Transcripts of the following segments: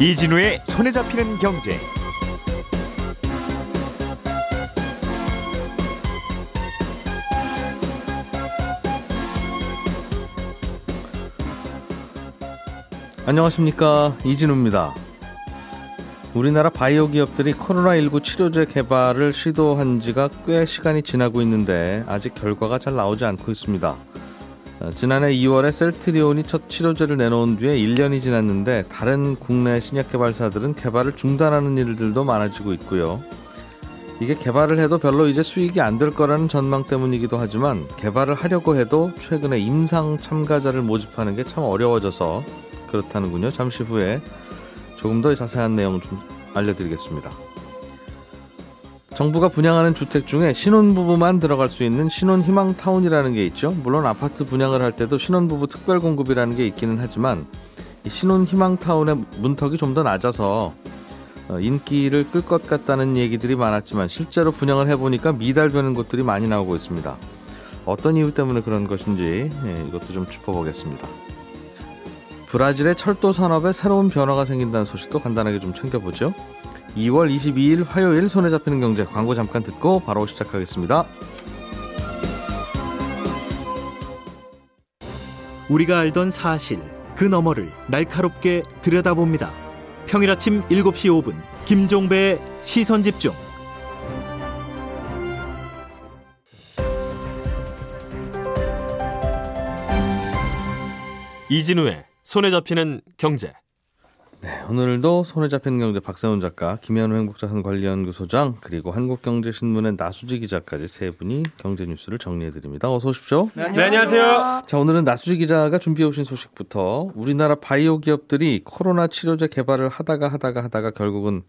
이진우의 손에 잡히는 경제. 안녕하십니까 이진우입니다. 우리나라 바이오 기업들이 코로나19 치료제 개발을 시도한 지가 꽤 시간이 지나고 있는데 아직 결과가 잘 나오지 않고 있습니다. 어, 지난해 2월에 셀트리온이 첫 치료제를 내놓은 뒤에 1년이 지났는데 다른 국내 신약 개발사들은 개발을 중단하는 일들도 많아지고 있고요. 이게 개발을 해도 별로 이제 수익이 안 될 거라는 전망 때문이기도 하지만 개발을 하려고 해도 최근에 임상 참가자를 모집하는 게 참 어려워져서 그렇다는군요. 잠시 후에 조금 더 자세한 내용 좀 알려드리겠습니다. 정부가 분양하는 주택 중에 신혼부부만 들어갈 수 있는 신혼희망타운이라는 게 있죠. 물론 아파트 분양을 할 때도 신혼부부 특별공급이라는 게 있기는 하지만 신혼희망타운의 문턱이 좀 더 낮아서 어, 인기를 끌 것 같다는 얘기들이 많았지만 실제로 분양을 해보니까 미달되는 곳들이 많이 나오고 있습니다. 어떤 이유 때문에 그런 것인지 예, 이것도 좀 짚어보겠습니다. 브라질의 철도 산업에 새로운 변화가 생긴다는 소식도 간단하게 좀 챙겨보죠. 2월 22일 화요일 손에 잡히는 경제 광고 잠깐 듣고 바로 시작하겠습니다. 우리가 알던 사실 그 너머를 날카롭게 들여다봅니다. 평일 아침 7시 5분 김종배의 시선 집중. 이진우의 손에 잡히는 경제. 네, 오늘도 손에 잡히는 경제 박세훈 작가, 김현우 행복자산관리연구소장, 그리고 한국경제신문의 나수지 기자까지 세 분이 경제 뉴스를 정리해 드립니다. 어서 오십시오. 네, 안녕하세요. 자, 오늘은 나수지 기자가 준비해 오신 소식부터 우리나라 바이오 기업들이 코로나 치료제 개발을 하다가 하다가 하다가 결국은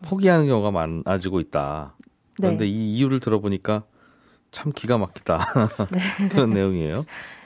포기하는 경우가 많아지고 있다. 그런데 네. 이 이유를 들어보니까 참 기가 막히다. 네. 그런 내용이에요.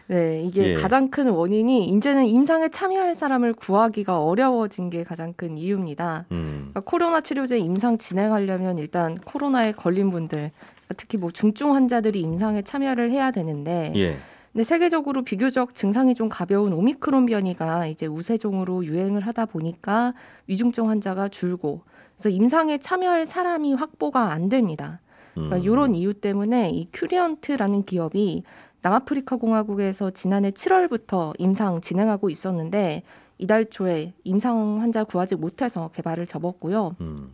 네, 이게 예. 가장 큰 원인이 이제는 임상에 참여할 사람을 구하기가 어려워진 게 가장 큰 이유입니다. 음. 그러니까 코로나 치료제 임상 진행하려면 일단 코로나에 걸린 분들, 특히 뭐 중증 환자들이 임상에 참여를 해야 되는데, 예. 근데 세계적으로 비교적 증상이 좀 가벼운 오미크론 변이가 이제 우세종으로 유행을 하다 보니까 위중증 환자가 줄고, 그래서 임상에 참여할 사람이 확보가 안 됩니다. 그러니까 음. 이런 이유 때문에 이 큐리언트라는 기업이 남아프리카 공화국에서 지난해 7월부터 임상 진행하고 있었는데 이달 초에 임상 환자 구하지 못해서 개발을 접었고요. 음.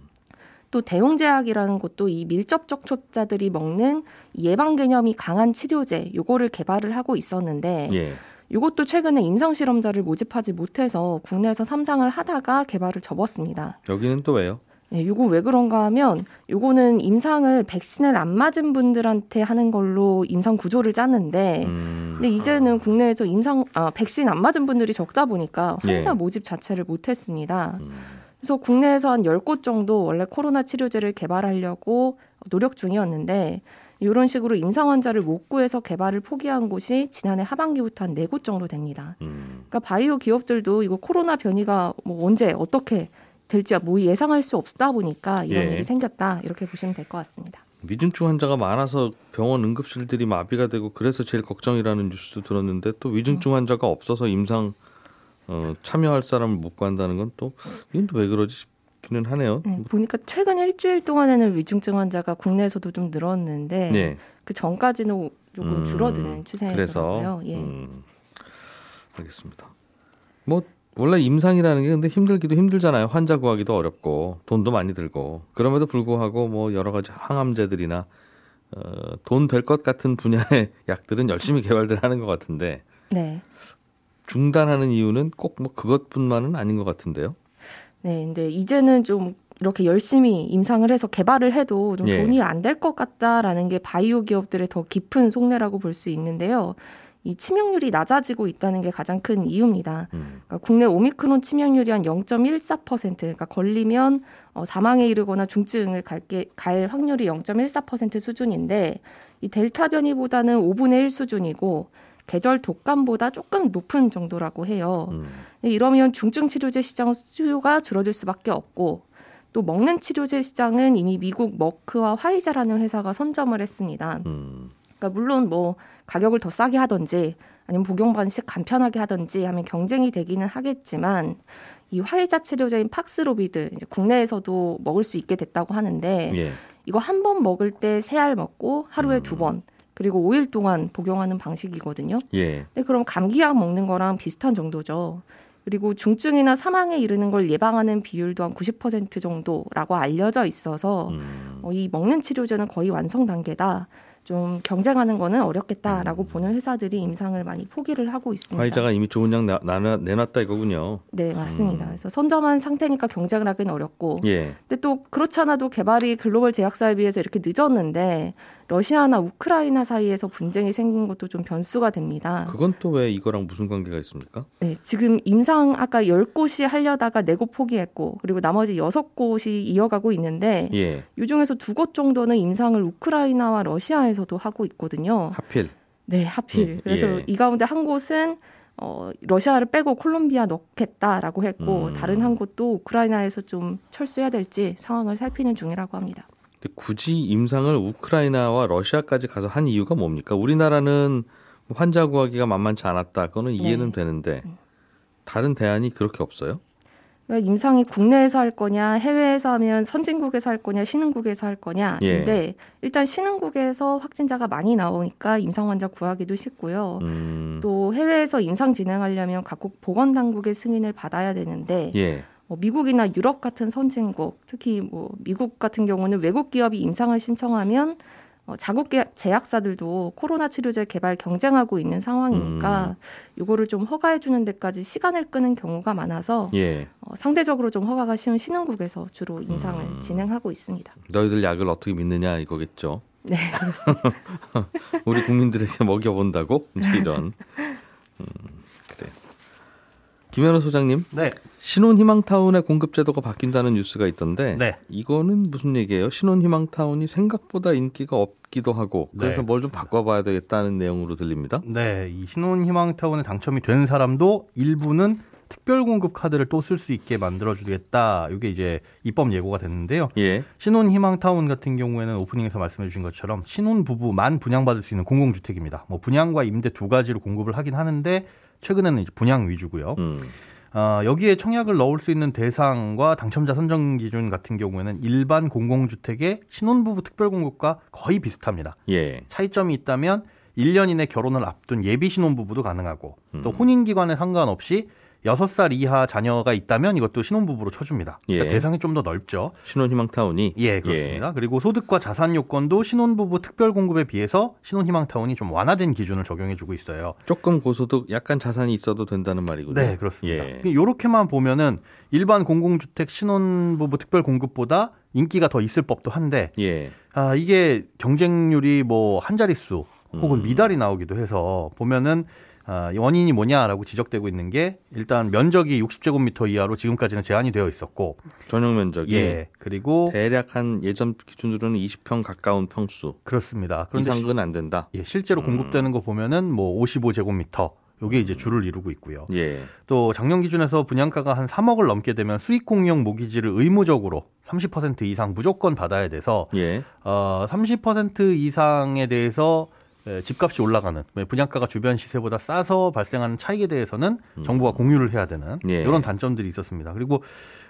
또 대웅제약이라는 곳도 이 밀접 접촉자들이 먹는 예방 개념이 강한 치료제 요거를 개발을 하고 있었는데 예. 이것도 최근에 임상 실험자를 모집하지 못해서 국내에서 삼상을 하다가 개발을 접었습니다. 여기는 또 왜요? 네, 요거 왜 그런가 하면 요거는 임상을 백신을 안 맞은 분들한테 하는 걸로 임상 구조를 짰는데 음. 근데 이제는 국내에서 임상 아 백신 안 맞은 분들이 적다 보니까 환자 예. 모집 자체를 못 했습니다. 음. 그래서 국내에서 한 10곳 정도 원래 코로나 치료제를 개발하려고 노력 중이었는데 이런 식으로 임상 환자를 못 구해서 개발을 포기한 곳이 지난해 하반기부터 한 네 곳 정도 됩니다. 음. 그러니까 바이오 기업들도 이거 코로나 변이가 뭐 언제 어떻게 될지 뭐 예상할 수 없다 보니까 이런 예. 일이 생겼다 이렇게 보시면 될 것 같습니다. 위중증 환자가 많아서 병원 응급실들이 마비가 되고 그래서 제일 걱정이라는 뉴스도 들었는데 또 위중증 음. 환자가 없어서 임상 어, 참여할 사람을 못 구한다는 건 또 이건 또 왜 그러지 싶기는 하네요. 네, 보니까 최근 일주일 동안에는 위중증 환자가 국내에서도 좀 늘었는데 네. 그 전까지는 조금 음, 줄어드는 추세더라고요. 예. 음, 알겠습니다. 뭐 원래 임상이라는 게 근데 힘들기도 힘들잖아요. 환자 구하기도 어렵고 돈도 많이 들고 그럼에도 불구하고 뭐 여러 가지 항암제들이나 어, 돈 될 것 같은 분야의 약들은 열심히 개발들 하는 것 같은데 네. 중단하는 이유는 꼭 뭐 그것뿐만은 아닌 것 같은데요. 네, 근데 이제는 좀 이렇게 열심히 임상을 해서 개발을 해도 좀 예. 돈이 안될 것 같다라는 게 바이오 기업들의 더 깊은 속내라고 볼 수 있는데요. 이 치명률이 낮아지고 있다는 게 가장 큰 이유입니다. 음. 그러니까 국내 오미크론 치명률이 한 0.14%, 그러니까 걸리면 어, 사망에 이르거나 중증을 갈게, 갈 확률이 0.14% 수준인데 이 델타 변이보다는 5분의 1 수준이고 계절 독감보다 조금 높은 정도라고 해요. 음. 이러면 중증 치료제 시장 수요가 줄어들 수밖에 없고 또 먹는 치료제 시장은 이미 미국 머크와 화이자라는 회사가 선점을 했습니다. 음. 그러니까 물론 뭐 가격을 더 싸게 하던지 아니면 복용 방식 간편하게 하든지 하면 경쟁이 되기는 하겠지만 이 화이자 치료제인 팍스로비드 국내에서도 먹을 수 있게 됐다고 하는데 예. 이거 한 번 먹을 때 세 알 먹고 하루에 음. 두 번. 그리고 5일 동안 복용하는 방식이거든요. 예. 근데 그럼 감기약 먹는 거랑 비슷한 정도죠. 그리고 중증이나 사망에 이르는 걸 예방하는 비율도 한 90% 정도라고 알려져 있어서 음. 어, 이 먹는 치료제는 거의 완성 단계다. 좀 경쟁하는 거는 어렵겠다라고 음. 보는 회사들이 임상을 많이 포기를 하고 있습니다. 화이자가 이미 좋은 양 나, 나, 내놨다 이거군요. 네, 맞습니다. 음. 그래서 선점한 상태니까 경쟁을 하기는 어렵고. 예. 근데 또 그렇지 않아도 개발이 글로벌 제약사에 비해서 이렇게 늦었는데 러시아나 우크라이나 사이에서 분쟁이 생긴 것도 좀 변수가 됩니다. 그건 또 왜 이거랑 무슨 관계가 있습니까? 네, 지금 임상 아까 10곳이 하려다가 4곳 포기했고 그리고 나머지 6곳이 이어가고 있는데 예. 이 중에서 두곳 정도는 임상을 우크라이나와 러시아에서도 하고 있거든요. 하필. 네, 하필. 음, 그래서 예. 이 가운데 한 곳은 어, 러시아를 빼고 콜롬비아 넣겠다라고 했고 음. 다른 한 곳도 우크라이나에서 좀 철수해야 될지 상황을 살피는 중이라고 합니다. 굳이 임상을 우크라이나와 러시아까지 가서 한 이유가 뭡니까? 우리나라는 환자 구하기가 만만치 않았다. 그거는 이해는 네. 되는데 다른 대안이 그렇게 없어요? 임상이 국내에서 할 거냐, 해외에서 하면 선진국에서 할 거냐, 신흥국에서 할 거냐. 예. 근데 일단 신흥국에서 확진자가 많이 나오니까 임상 환자 구하기도 쉽고요. 음. 또 해외에서 임상 진행하려면 각국 보건 당국의 승인을 받아야 되는데 예. 뭐 미국이나 유럽 같은 선진국, 특히 뭐 미국 같은 경우는 외국 기업이 임상을 신청하면 어, 자국 제약사들도 코로나 치료제 개발 경쟁하고 있는 상황이니까 음. 요거를 좀 허가해 주는 데까지 시간을 끄는 경우가 많아서 예. 어, 상대적으로 좀 허가가 쉬운 신흥국에서 주로 임상을 음. 진행하고 있습니다. 너희들 약을 어떻게 믿느냐 이거겠죠. 네. 우리 국민들에게 먹여본다고 이제 이런. 음. 김현우 소장님. 네. 신혼 희망타운의 공급 제도가 바뀐다는 뉴스가 있던데 네. 이거는 무슨 얘기예요? 신혼 희망타운이 생각보다 인기가 없기도 하고 그래서 네. 뭘좀 바꿔봐야 되겠다는 내용으로 들립니다. 네, 이 신혼 희망타운에 당첨이 된 사람도 일부는 특별 공급 카드를 또 쓸 수 있게 만들어 주겠다. 이게 이제 입법 예고가 됐는데요. 예. 신혼 희망 타운 같은 경우에는 오프닝에서 말씀해 주신 것처럼 신혼 부부만 분양받을 수 있는 공공 주택입니다. 뭐 분양과 임대 두 가지로 공급을 하긴 하는데 최근에는 이제 분양 위주고요. 음. 어, 여기에 청약을 넣을 수 있는 대상과 당첨자 선정 기준 같은 경우에는 일반 공공주택의 신혼부부 특별공급과 거의 비슷합니다. 예. 차이점이 있다면 1년 이내 결혼을 앞둔 예비 신혼부부도 가능하고 또 음. 혼인기관에 상관없이 여섯 살 이하 자녀가 있다면 이것도 신혼부부로 쳐줍니다. 그러니까 예. 대상이 좀 더 넓죠. 신혼희망타운이 예 그렇습니다. 예. 그리고 소득과 자산 요건도 신혼부부 특별공급에 비해서 신혼희망타운이 좀 완화된 기준을 적용해주고 있어요. 조금 고소득, 약간 자산이 있어도 된다는 말이군요. 네 그렇습니다. 예. 이렇게만 보면은 일반 공공주택 신혼부부 특별공급보다 인기가 더 있을 법도 한데 예. 아 이게 경쟁률이 뭐 한 자릿수 혹은 음. 미달이 나오기도 해서 보면은 아, 원인이 뭐냐라고 지적되고 있는 게 일단 면적이 60제곱미터 이하로 지금까지는 제한이 되어 있었고 전용 면적이 예 그리고 대략 한 예전 기준으로는 20평 가까운 평수 그렇습니다. 그런데 이상은 안 된다. 예 실제로 음. 공급되는 거 보면은 뭐 55제곱미터 요게 이제 줄을 이루고 있고요. 예. 또 작년 기준에서 분양가가 한 3억을 넘게 되면 수익 공유형 모기지를 의무적으로 30% 이상 무조건 받아야 돼서 예. 어, 30% 이상에 대해서 예, 집값이 올라가는 분양가가 주변 시세보다 싸서 발생하는 차익에 대해서는 음. 정부가 공유를 해야 되는 예. 이런 단점들이 있었습니다. 그리고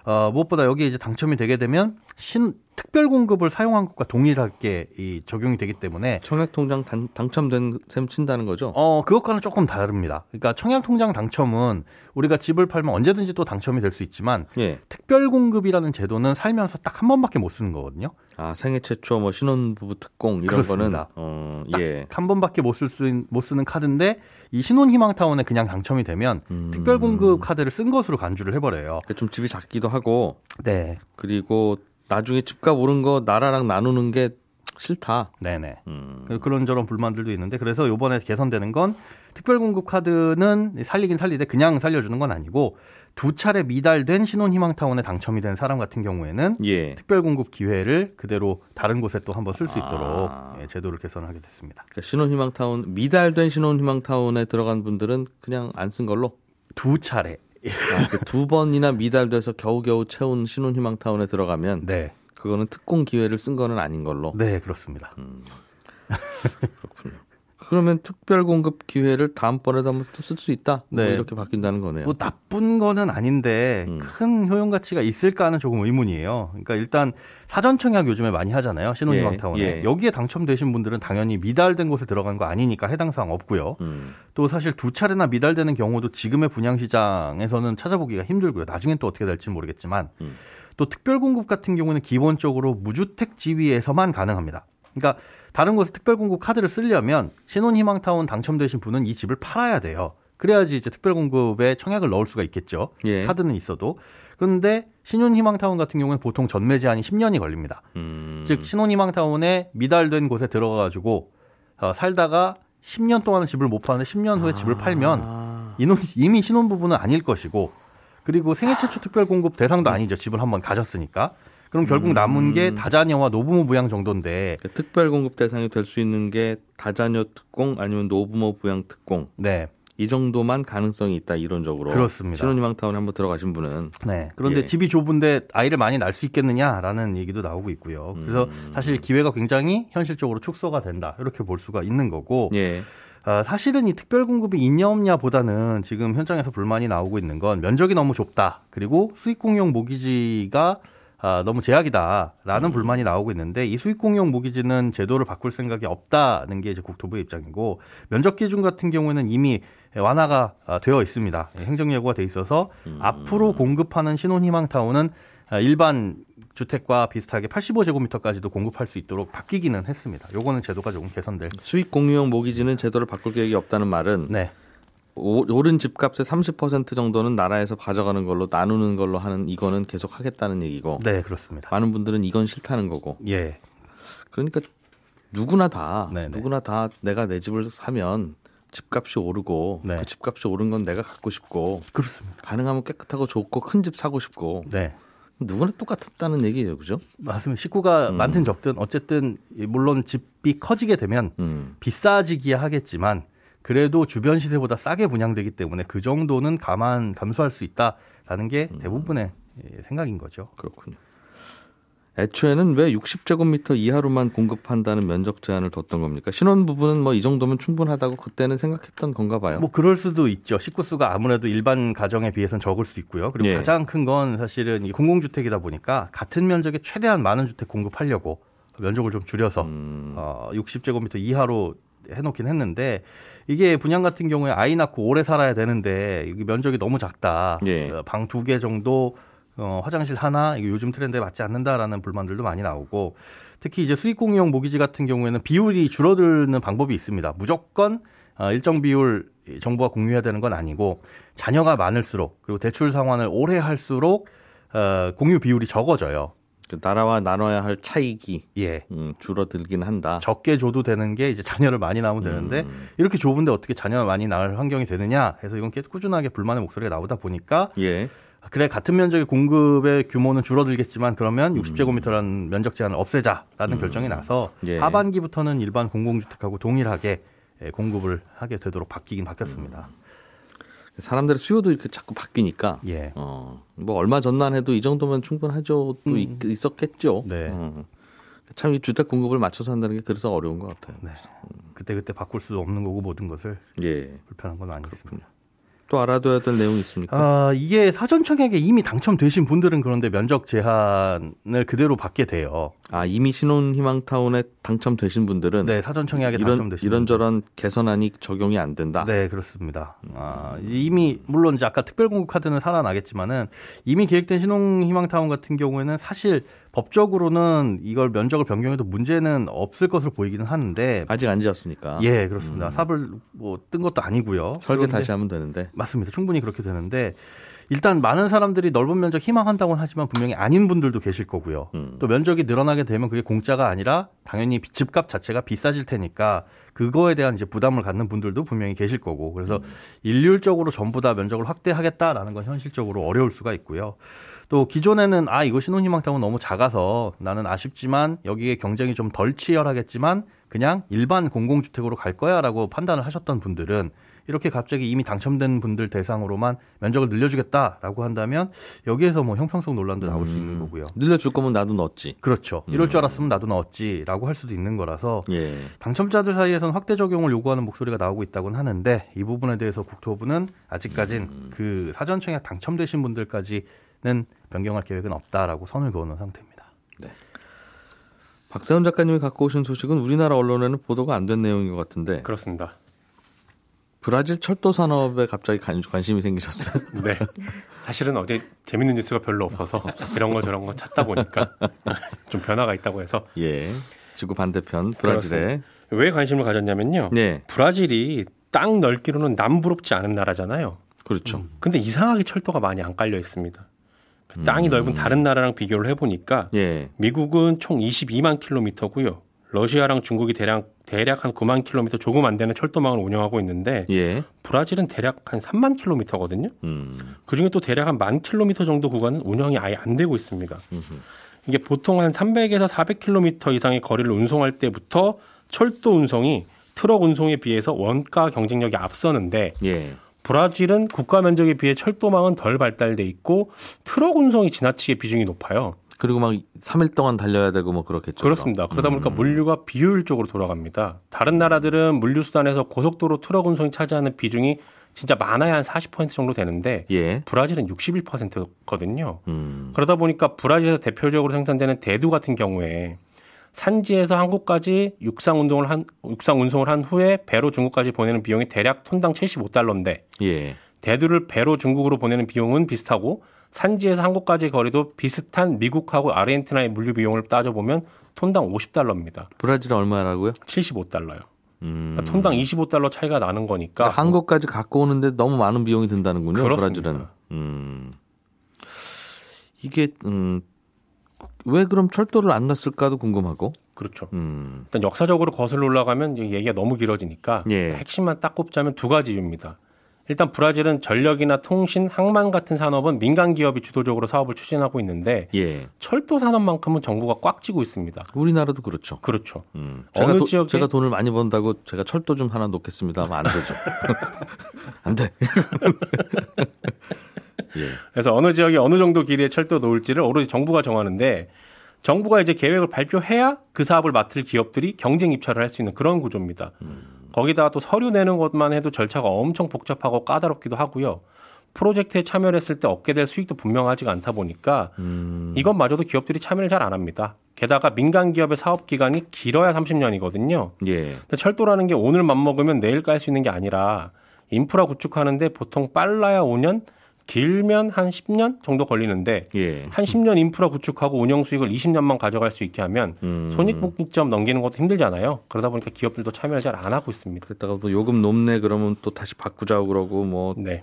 어, 무엇보다 여기에 이제 당첨이 되게 되면 신 특별 공급을 사용한 것과 동일하게 이 적용이 되기 때문에 청약 통장 당첨된 셈 친다는 거죠? 어, 그것과는 조금 다릅니다. 그러니까 청약 통장 당첨은 우리가 집을 팔면 언제든지 또 당첨이 될 수 있지만 예. 특별 공급이라는 제도는 살면서 딱 한 번밖에 못 쓰는 거거든요. 아, 생애 최초 뭐 신혼부부 특공 이런 그렇습니다. 거는 어, 예. 한 번밖에 못 쓸 수 못 쓰는 카드인데 이 신혼희망타운에 그냥 당첨이 되면 음. 특별 공급 카드를 쓴 것으로 간주를 해버려요. 그러니까 좀 집이 작기도 하고. 네. 그리고 나중에 집값 오른 거 나라랑 나누는 게 싫다. 네네. 음. 그런저런 불만들도 있는데 그래서 요번에 개선되는 건 특별공급 카드는 살리긴 살리되 그냥 살려주는 건 아니고 두 차례 미달된 신혼희망타운에 당첨이 된 사람 같은 경우에는 예. 특별공급 기회를 그대로 다른 곳에 또 한번 쓸 수 있도록 아. 예, 제도를 개선하게 됐습니다. 그러니까 신혼희망타운 미달된 신혼희망타운에 들어간 분들은 그냥 안 쓴 걸로 두 차례 아, 그 두 번이나 미달돼서 겨우겨우 채운 신혼희망타운에 들어가면 네. 그거는 특공 기회를 쓴 거는 아닌 걸로. 네 그렇습니다. 음. 그렇군요. 그러면 특별 공급 기회를 다음번에도 한번 또 쓸 수 있다. 뭐 네. 뭐 이렇게 바뀐다는 거네요. 뭐 나쁜 거는 아닌데 음. 큰 효용 가치가 있을까는 조금 의문이에요. 그러니까 일단 사전 청약 요즘에 많이 하잖아요. 신혼희망타운에. 예, 예. 여기에 당첨되신 분들은 당연히 미달된 곳에 들어간 거 아니니까 해당 사항 없고요. 음. 또 사실 두 차례나 미달되는 경우도 지금의 분양 시장에서는 찾아보기가 힘들고요. 나중엔 또 어떻게 될지 모르겠지만 음. 또 특별 공급 같은 경우는 기본적으로 무주택 지위에서만 가능합니다. 그러니까 다른 곳에 특별 공급 카드를 쓰려면 신혼희망타운 당첨되신 분은 이 집을 팔아야 돼요. 그래야지 이제 특별 공급에 청약을 넣을 수가 있겠죠. 예. 카드는 있어도. 그런데 신혼희망타운 같은 경우는 보통 전매 제한이 10년이 걸립니다. 음. 즉 신혼희망타운에 미달된 곳에 들어가가지고 어, 살다가 10년 동안은 집을 못 파는데 10년 후에 아. 집을 팔면 이미 신혼부부는 아닐 것이고 그리고 생애 최초 특별 공급 대상도 아니죠. 집을 한번 가졌으니까. 그럼 결국 음. 남은 게 다자녀와 노부모 부양 정도인데 그러니까 특별 공급 대상이 될 수 있는 게 다자녀 특공 아니면 노부모 부양 특공. 네. 이 정도만 가능성이 있다 이론적으로. 그렇습니다. 신혼희망타운에 한번 들어가신 분은. 네. 그런데 예. 집이 좁은데 아이를 많이 낳을 수 있겠느냐라는 얘기도 나오고 있고요. 그래서 음. 사실 기회가 굉장히 현실적으로 축소가 된다 이렇게 볼 수가 있는 거고. 예. 아, 사실은 이 특별 공급이 있냐 없냐보다는 지금 현장에서 불만이 나오고 있는 건 면적이 너무 좁다. 그리고 수익 공용 모기지가 아, 너무 제약이다라는 음. 불만이 나오고 있는데 이 수익 공용 모기지는 제도를 바꿀 생각이 없다는 게 이제 국토부의 입장이고 면적 기준 같은 경우에는 이미 완화가 아, 되어 있습니다. 행정 예고가 돼 있어서 음. 앞으로 공급하는 신혼희망타운은 아, 일반 주택과 비슷하게 85제곱미터까지도 공급할 수 있도록 바뀌기는 했습니다. 요거는 제도가 조금 개선될. 수익 공유형 모기지는 제도를 바꿀 계획이 없다는 말은 네. 오른 집값의 30% 정도는 나라에서 가져가는 걸로 나누는 걸로 하는 이거는 계속 하겠다는 얘기고. 네, 그렇습니다. 많은 분들은 이건 싫다는 거고. 예. 그러니까 누구나 다 네네. 네. 누구나 다 내가 내 집을 사면 집값이 오르고 네. 그 집값이 오른 건 내가 갖고 싶고 그렇습니다. 가능하면 깨끗하고 좋고 큰 집 사고 싶고 네. 누구나 똑같다는 얘기예요, 그죠? 맞습니다. 식구가 음. 많든 적든 어쨌든 물론 집이 커지게 되면 음. 비싸지기야 하겠지만 그래도 주변 시세보다 싸게 분양되기 때문에 그 정도는 감안 감수할 수 있다라는 게 음. 대부분의 음. 생각인 거죠. 그렇군요. 애초에는 왜 60제곱미터 이하로만 공급한다는 면적 제한을 뒀던 겁니까? 신혼 부부는 뭐 이 정도면 충분하다고 그때는 생각했던 건가 봐요. 뭐 그럴 수도 있죠. 식구 수가 아무래도 일반 가정에 비해서는 적을 수 있고요. 그리고 예. 가장 큰 건 사실은 이 공공주택이다 보니까 같은 면적에 최대한 많은 주택 공급하려고 면적을 좀 줄여서 음. 어, 60제곱미터 이하로 해놓긴 했는데 이게 분양 같은 경우에 아이 낳고 오래 살아야 되는데 이게 면적이 너무 작다. 예. 어, 방두 개 정도 어, 화장실 하나 이게 요즘 트렌드에 맞지 않는다라는 불만들도 많이 나오고 특히 이제 수익 공유형 모기지 같은 경우에는 비율이 줄어드는 방법이 있습니다. 무조건 어, 일정 비율 정부가 공유해야 되는 건 아니고 자녀가 많을수록 그리고 대출 상환을 오래 할수록 어, 공유 비율이 적어져요. 그 나라와 나눠야 할 차익이 예. 음, 줄어들긴 한다. 적게 줘도 되는 게 이제 자녀를 많이 낳으면 되는데 음. 이렇게 좁은데 어떻게 자녀를 많이 낳을 환경이 되느냐 해서 이건 계속 꾸준하게 불만의 목소리가 나오다 보니까 예. 그래 같은 면적의 공급의 규모는 줄어들겠지만 그러면 60제곱미터라는 음. 면적 제한을 없애자라는 음. 결정이 나서 예. 하반기부터는 일반 공공주택하고 동일하게 예, 공급을 하게 되도록 바뀌긴 바뀌었습니다. 음. 사람들의 수요도 이렇게 자꾸 바뀌니까 예. 어, 뭐 얼마 전만 해도 이 정도면 충분하죠. 또 음. 있었겠죠. 네. 어. 참이 주택 공급을 맞춰서 한다는 게 그래서 어려운 것 같아요. 네. 그때 그때 바꿀 수 없는 거고 모든 것을 예. 불편한 건 아니겠군요. 또 알아둬야 될 내용이 있습니까? 아, 이게 사전 청약에 이미 당첨되신 분들은 그런데 면적 제한을 그대로 받게 돼요. 아, 이미 신혼희망타운에 당첨되신 분들은 네, 사전 청약에 이런, 당첨되신 이런저런. 개선안이 적용이 안 된다. 네, 그렇습니다. 아, 이미 물론 이제 아까 특별공급 카드는 살아나겠지만은 이미 계획된 신혼희망타운 같은 경우에는 사실 법적으로는 이걸 면적을 변경해도 문제는 없을 것으로 보이기는 하는데 아직 안 지었으니까. 예, 그렇습니다. 음. 삽을 뭐 뜬 것도 아니고요. 설계 다시 하면 되는데. 맞습니다. 충분히 그렇게 되는데 일단 많은 사람들이 넓은 면적 희망한다고는 하지만 분명히 아닌 분들도 계실 거고요. 음. 또 면적이 늘어나게 되면 그게 공짜가 아니라 당연히 집값 자체가 비싸질 테니까 그거에 대한 이제 부담을 갖는 분들도 분명히 계실 거고 그래서 음. 일률적으로 전부 다 면적을 확대하겠다라는 건 현실적으로 어려울 수가 있고요. 또 기존에는 아 이거 신혼희망타운 너무 작아서 나는 아쉽지만 여기에 경쟁이 좀 덜 치열하겠지만 그냥 일반 공공주택으로 갈 거야라고 판단을 하셨던 분들은 이렇게 갑자기 이미 당첨된 분들 대상으로만 면적을 늘려주겠다라고 한다면 여기에서 뭐 형평성 논란도 나올 음, 수 있는 음. 거고요. 늘려줄 거면 나도 넣었지. 그렇죠. 이럴 줄 음. 알았으면 나도 넣었지라고 할 수도 있는 거라서 예. 당첨자들 사이에서는 확대 적용을 요구하는 목소리가 나오고 있다고는 하는데 이 부분에 대해서 국토부는 아직까진 음. 그 사전 청약 당첨되신 분들까지는 변경할 계획은 없다라고 선을 그어놓은 상태입니다. 네. 박세훈 작가님이 갖고 오신 소식은 우리나라 언론에는 보도가 안 된 내용인 것 같은데. 그렇습니다. 브라질 철도 산업에 갑자기 관, 심이 생기셨어요? 네. 사실은 어제 재밌는 뉴스가 별로 없어서 이런 거 저런 거 찾다 보니까 좀 변화가 있다고 해서. 예. 지구 반대편 브라질에 그렇습니다. 왜 관심을 가졌냐면요. 네. 브라질이 땅 넓기로는 남부럽지 않은 나라잖아요. 그렇죠. 음. 근데 이상하게 철도가 많이 안 깔려 있습니다. 그 땅이 음. 넓은 다른 나라랑 비교를 해보니까 예. 미국은 총 22만 킬로미터고요. 러시아랑 중국이 대략 대략 한 9만 킬로미터 조금 안 되는 철도망을 운영하고 있는데 예. 브라질은 대략 한 3만 킬로미터거든요. 음. 그 중에 또 대략 한 만 킬로미터 정도 구간은 운영이 아예 안 되고 있습니다. 음흠. 이게 보통 한 300에서 400 킬로미터 이상의 거리를 운송할 때부터 철도 운송이 트럭 운송에 비해서 원가 경쟁력이 앞서는데 예. 브라질은 국가 면적에 비해 철도망은 덜 발달돼 있고 트럭 운송이 지나치게 비중이 높아요. 그리고 막 3일 동안 달려야 되고 뭐 그렇겠죠. 그렇습니다. 그러다 보니까 음. 물류가 비효율적으로 돌아갑니다. 다른 나라들은 물류 수단에서 고속도로 트럭 운송이 차지하는 비중이 진짜 많아야 한 40% 정도 되는데 예. 브라질은 61%거든요. 음. 그러다 보니까 브라질에서 대표적으로 생산되는 대두 같은 경우에 산지에서 한국까지 육상 운동을 한 육상 운송을 한 후에 배로 중국까지 보내는 비용이 대략 톤당 75달러인데 예. 대두를 배로 중국으로 보내는 비용은 비슷하고 산지에서 한국까지 거리도 비슷한 미국하고 아르헨티나의 물류 비용을 따져보면 톤당 50달러입니다. 브라질은 얼마라고요? 75달러요. 음. 그러니까 톤당 25달러 차이가 나는 거니까 그러니까 한국까지 갖고 오는데 너무 많은 비용이 든다는군요. 그렇습니다. 브라질은. 음. 이게 음, 왜 그럼 철도를 안 놨을까도 궁금하고. 그렇죠. 음. 일단 역사적으로 거슬러 올라가면 얘기가 너무 길어지니까 예. 핵심만 딱 꼽자면 두 가지 이유입니다. 일단 브라질은 전력이나 통신, 항만 같은 산업은 민간 기업이 주도적으로 사업을 추진하고 있는데 예. 철도 산업만큼은 정부가 꽉 쥐고 있습니다. 우리나라도 그렇죠. 그렇죠. 음. 어느 도, 지역에 제가 돈을 많이 번다고 제가 철도 좀 하나 놓겠습니다. 하면 안 되죠. 안 돼. 예. 그래서 어느 지역에 어느 정도 길이의 철도 놓을지를 오로지 정부가 정하는데 정부가 이제 계획을 발표해야 그 사업을 맡을 기업들이 경쟁 입찰을 할 수 있는 그런 구조입니다. 음. 거기다가 또 서류 내는 것만 해도 절차가 엄청 복잡하고 까다롭기도 하고요. 프로젝트에 참여를 했을 때 얻게 될 수익도 분명하지가 않다 보니까 음. 이것마저도 기업들이 참여를 잘 안 합니다. 게다가 민간 기업의 사업 기간이 길어야 30년이거든요. 예. 철도라는 게 오늘 맘 먹으면 내일 깔 수 있는 게 아니라 인프라 구축하는데 보통 빨라야 5년, 길면 한 10년 정도 걸리는데 예. 한 10년 인프라 구축하고 운영 수익을 20년만 가져갈 수 있게 하면 음. 손익분기점 넘기는 것도 힘들잖아요. 그러다 보니까 기업들도 참여를 잘 안 하고 있습니다. 그랬다가 또 요금 높네 그러면 또 다시 바꾸자고 그러고 뭐 네.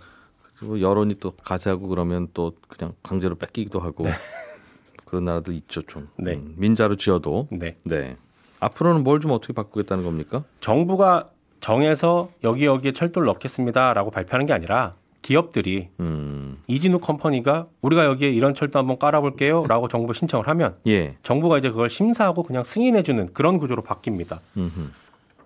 여론이 또 가세하고 그러면 또 그냥 강제로 뺏기기도 하고 네. 그런 나라도 있죠 좀. 네. 음, 민자로 지어도. 네. 네. 앞으로는 뭘 좀 어떻게 바꾸겠다는 겁니까? 정부가 정해서 여기 여기에 철도를 넣겠습니다라고 발표하는 게 아니라 기업들이 음. 이진우 company가 우리가 여기에 이런 철도 한번 깔아볼게요라고 정부 신청을 하면 예. 정부가 이제 그걸 심사하고 그냥 승인해주는 그런 구조로 바뀝니다.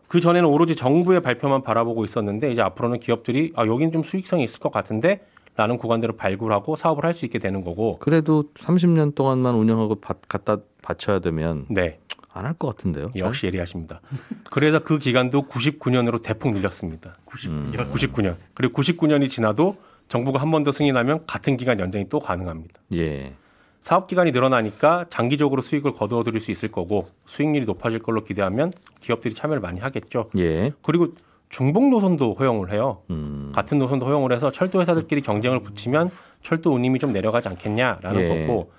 그 전에는 오로지 정부의 발표만 바라보고 있었는데 이제 앞으로는 기업들이 아 여긴 좀 수익성이 있을 것 같은데 라는 구간들을 발굴하고 사업을 할 수 있게 되는 거고 그래도 30년 동안만 운영하고 받, 갖다 바쳐야 되면 네. 안 할 것 같은데요. 역시 예리하십니다. 그래서 그 기간도 99년으로 대폭 늘렸습니다. 99년. 음. 99년. 그리고 99년이 지나도 정부가 한 번 더 승인하면 같은 기간 연장이 또 가능합니다. 예. 사업 기간이 늘어나니까 장기적으로 수익을 거두어들일 수 있을 거고 수익률이 높아질 걸로 기대하면 기업들이 참여를 많이 하겠죠. 예. 그리고 중복 노선도 허용을 해요. 음. 같은 노선도 허용을 해서 철도 회사들끼리 경쟁을 붙이면 철도 운임이 좀 내려가지 않겠냐라는 예. 거고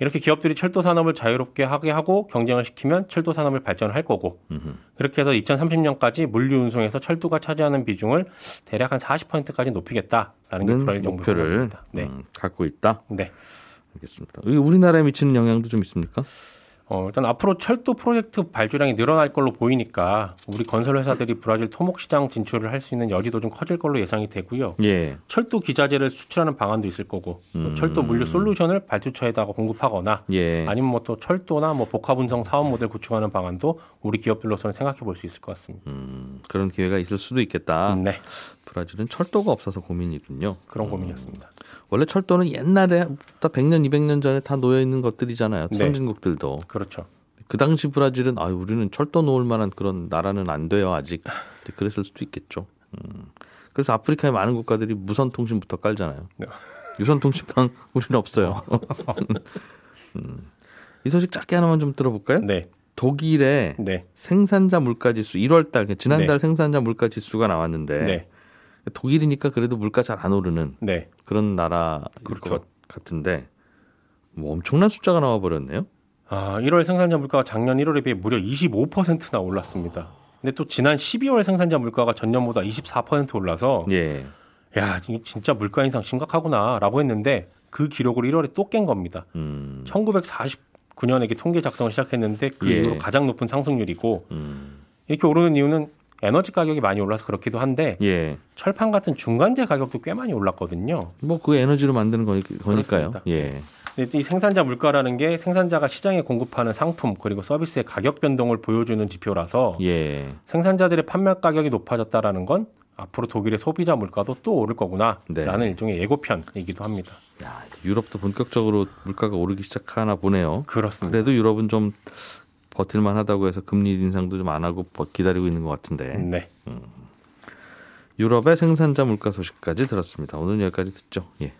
이렇게 기업들이 철도 산업을 자유롭게 하게 하고 경쟁을 시키면 철도 산업을 발전할 거고 음흠. 그렇게 해서 2030년까지 물류 운송에서 철도가 차지하는 비중을 대략 한 40%까지 높이겠다라는 게 브라질 정부의 목표를 네. 음, 갖고 있다. 네. 알겠습니다. 우리나라에 미치는 영향도 좀 있습니까? 어, 일단 앞으로 철도 프로젝트 발주량이 늘어날 걸로 보이니까 우리 건설 회사들이 브라질 토목 시장 진출을 할 수 있는 여지도 좀 커질 걸로 예상이 되고요. 예. 철도 기자재를 수출하는 방안도 있을 거고 음. 철도 물류 솔루션을 발주처에다가 공급하거나 예. 아니면 뭐 또 철도나 뭐 복합 운송 사업 모델 구축하는 방안도 우리 기업들로서는 생각해 볼 수 있을 것 같습니다. 음, 그런 기회가 있을 수도 있겠다. 네. 브라질은 철도가 없어서 고민이군요. 그런 고민이었습니다. 음. 원래 철도는 옛날에부터 100년, 200년 전에 다 놓여 있는 것들이잖아요. 네. 선진국들도. 그렇죠. 그 당시 브라질은 아 우리는 철도 놓을 만한 그런 나라는 안 돼요 아직 그랬을 수도 있겠죠. 음. 그래서 아프리카의 많은 국가들이 무선 통신부터 깔잖아요. 네. 유선 통신망 우리는 없어요. 음. 이 소식 짧게 하나만 좀 들어볼까요? 네. 독일의 네. 생산자 물가 지수 1월 달 그러니까 지난달 네. 생산자 물가 지수가 나왔는데 네. 독일이니까 그래도 물가 잘 안 오르는 네. 그런 나라일 그렇죠. 것 같은데 뭐 엄청난 숫자가 나와 버렸네요. 아, 1월 생산자 물가가 작년 1월에 비해 무려 25%나 올랐습니다. 근데 또 지난 12월 생산자 물가가 전년보다 24% 올라서 예. 야, 진짜 물가 인상 심각하구나라고 했는데 그 기록을 1월에 또 깬 겁니다. 음. 1949년에 통계 작성을 시작했는데 그 예. 이후로 가장 높은 상승률이고 음. 이렇게 오르는 이유는 에너지 가격이 많이 올라서 그렇기도 한데 예. 철판 같은 중간재 가격도 꽤 많이 올랐거든요. 뭐 그 에너지로 만드는 거니, 까요 예. 이 생산자 물가라는 게 생산자가 시장에 공급하는 상품 그리고 서비스의 가격 변동을 보여주는 지표라서 예. 생산자들의 판매 가격이 높아졌다라는 건 앞으로 독일의 소비자 물가도 또 오를 거구나라는 네. 일종의 예고편이기도 합니다. 야, 유럽도 본격적으로 물가가 오르기 시작하나 보네요. 그렇습니다. 그래도 유럽은 좀 버틸만 하다고 해서 금리 인상도 좀 안 하고 기다리고 있는 것 같은데. 네. 음. 유럽의 생산자 물가 소식까지 들었습니다. 오늘 여기까지 듣죠. 예.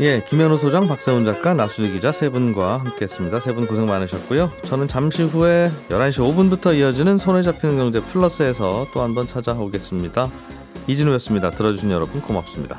예, 김현우 소장, 박세훈 작가, 나수지 기자 세 분과 함께했습니다. 세 분 고생 많으셨고요. 저는 잠시 후에 11시 5분부터 이어지는 손에 잡히는 경제 플러스에서 또 한 번 찾아오겠습니다. 이진우였습니다. 들어주신 여러분 고맙습니다.